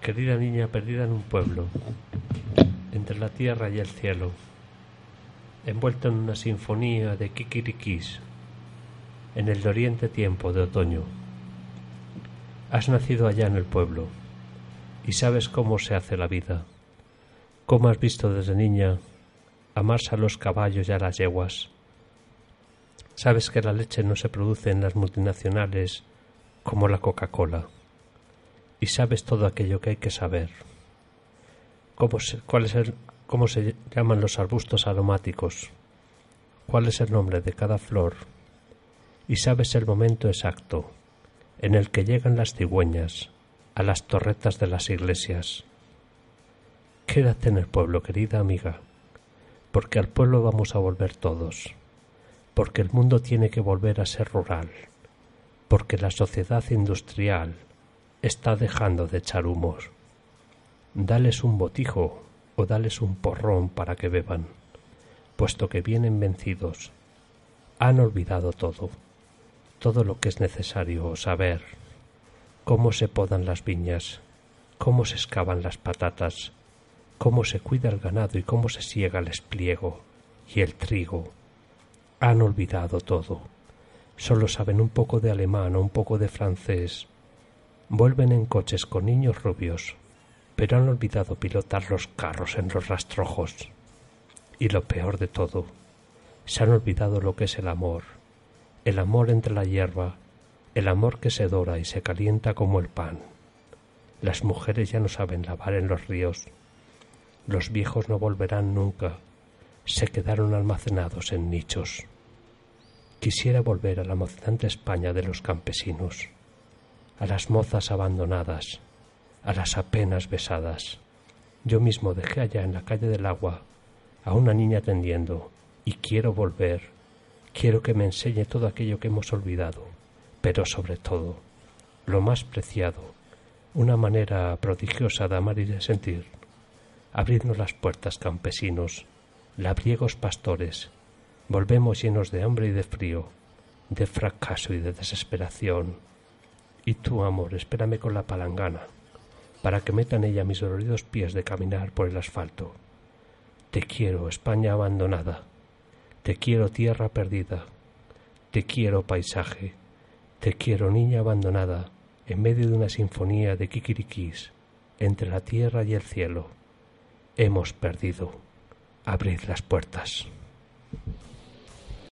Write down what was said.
Querida niña perdida en un pueblo, entre la tierra y el cielo, envuelta en una sinfonía de kikirikis, en el doliente tiempo de otoño. Has nacido allá en el pueblo y sabes cómo se hace la vida, cómo has visto desde niña amarse a los caballos y a las yeguas. Sabes que la leche no se produce en las multinacionales como la Coca-Cola y sabes todo aquello que hay que saber. Cómo se, cuál es el, cómo se llaman los arbustos aromáticos, cuál es el nombre de cada flor, y sabes el momento exacto en el que llegan las cigüeñas a las torretas de las iglesias. Quédate en el pueblo, querida amiga, porque al pueblo vamos a volver todos, porque el mundo tiene que volver a ser rural, porque la sociedad industrial está dejando de echar humos. Dales un botijo o dales un porrón para que beban, puesto que vienen vencidos. Han olvidado todo, todo lo que es necesario saber, cómo se podan las viñas, cómo se excavan las patatas, cómo se cuida el ganado y cómo se siega el espliego y el trigo. Han olvidado todo. Solo saben un poco de alemán o un poco de francés, Vuelven en coches con niños rubios, pero han olvidado pilotar los carros en los rastrojos. Y lo peor de todo, se han olvidado lo que es el amor, el amor entre la hierba, el amor que se dora y se calienta como el pan. Las mujeres ya no saben lavar en los ríos, los viejos no volverán nunca, se quedaron almacenados en nichos. Quisiera volver a la emocionante España de los campesinos a las mozas abandonadas, a las apenas besadas. Yo mismo dejé allá en la calle del agua a una niña atendiendo y quiero volver, quiero que me enseñe todo aquello que hemos olvidado, pero sobre todo, lo más preciado, una manera prodigiosa de amar y de sentir. Abridnos las puertas, campesinos, labriegos pastores, volvemos llenos de hambre y de frío, de fracaso y de desesperación, y tú, amor, espérame con la palangana, para que metan ella mis doloridos pies de caminar por el asfalto. Te quiero, España abandonada. Te quiero, tierra perdida. Te quiero, paisaje. Te quiero, niña abandonada, en medio de una sinfonía de kikirikis, entre la tierra y el cielo. Hemos perdido. Abrid las puertas.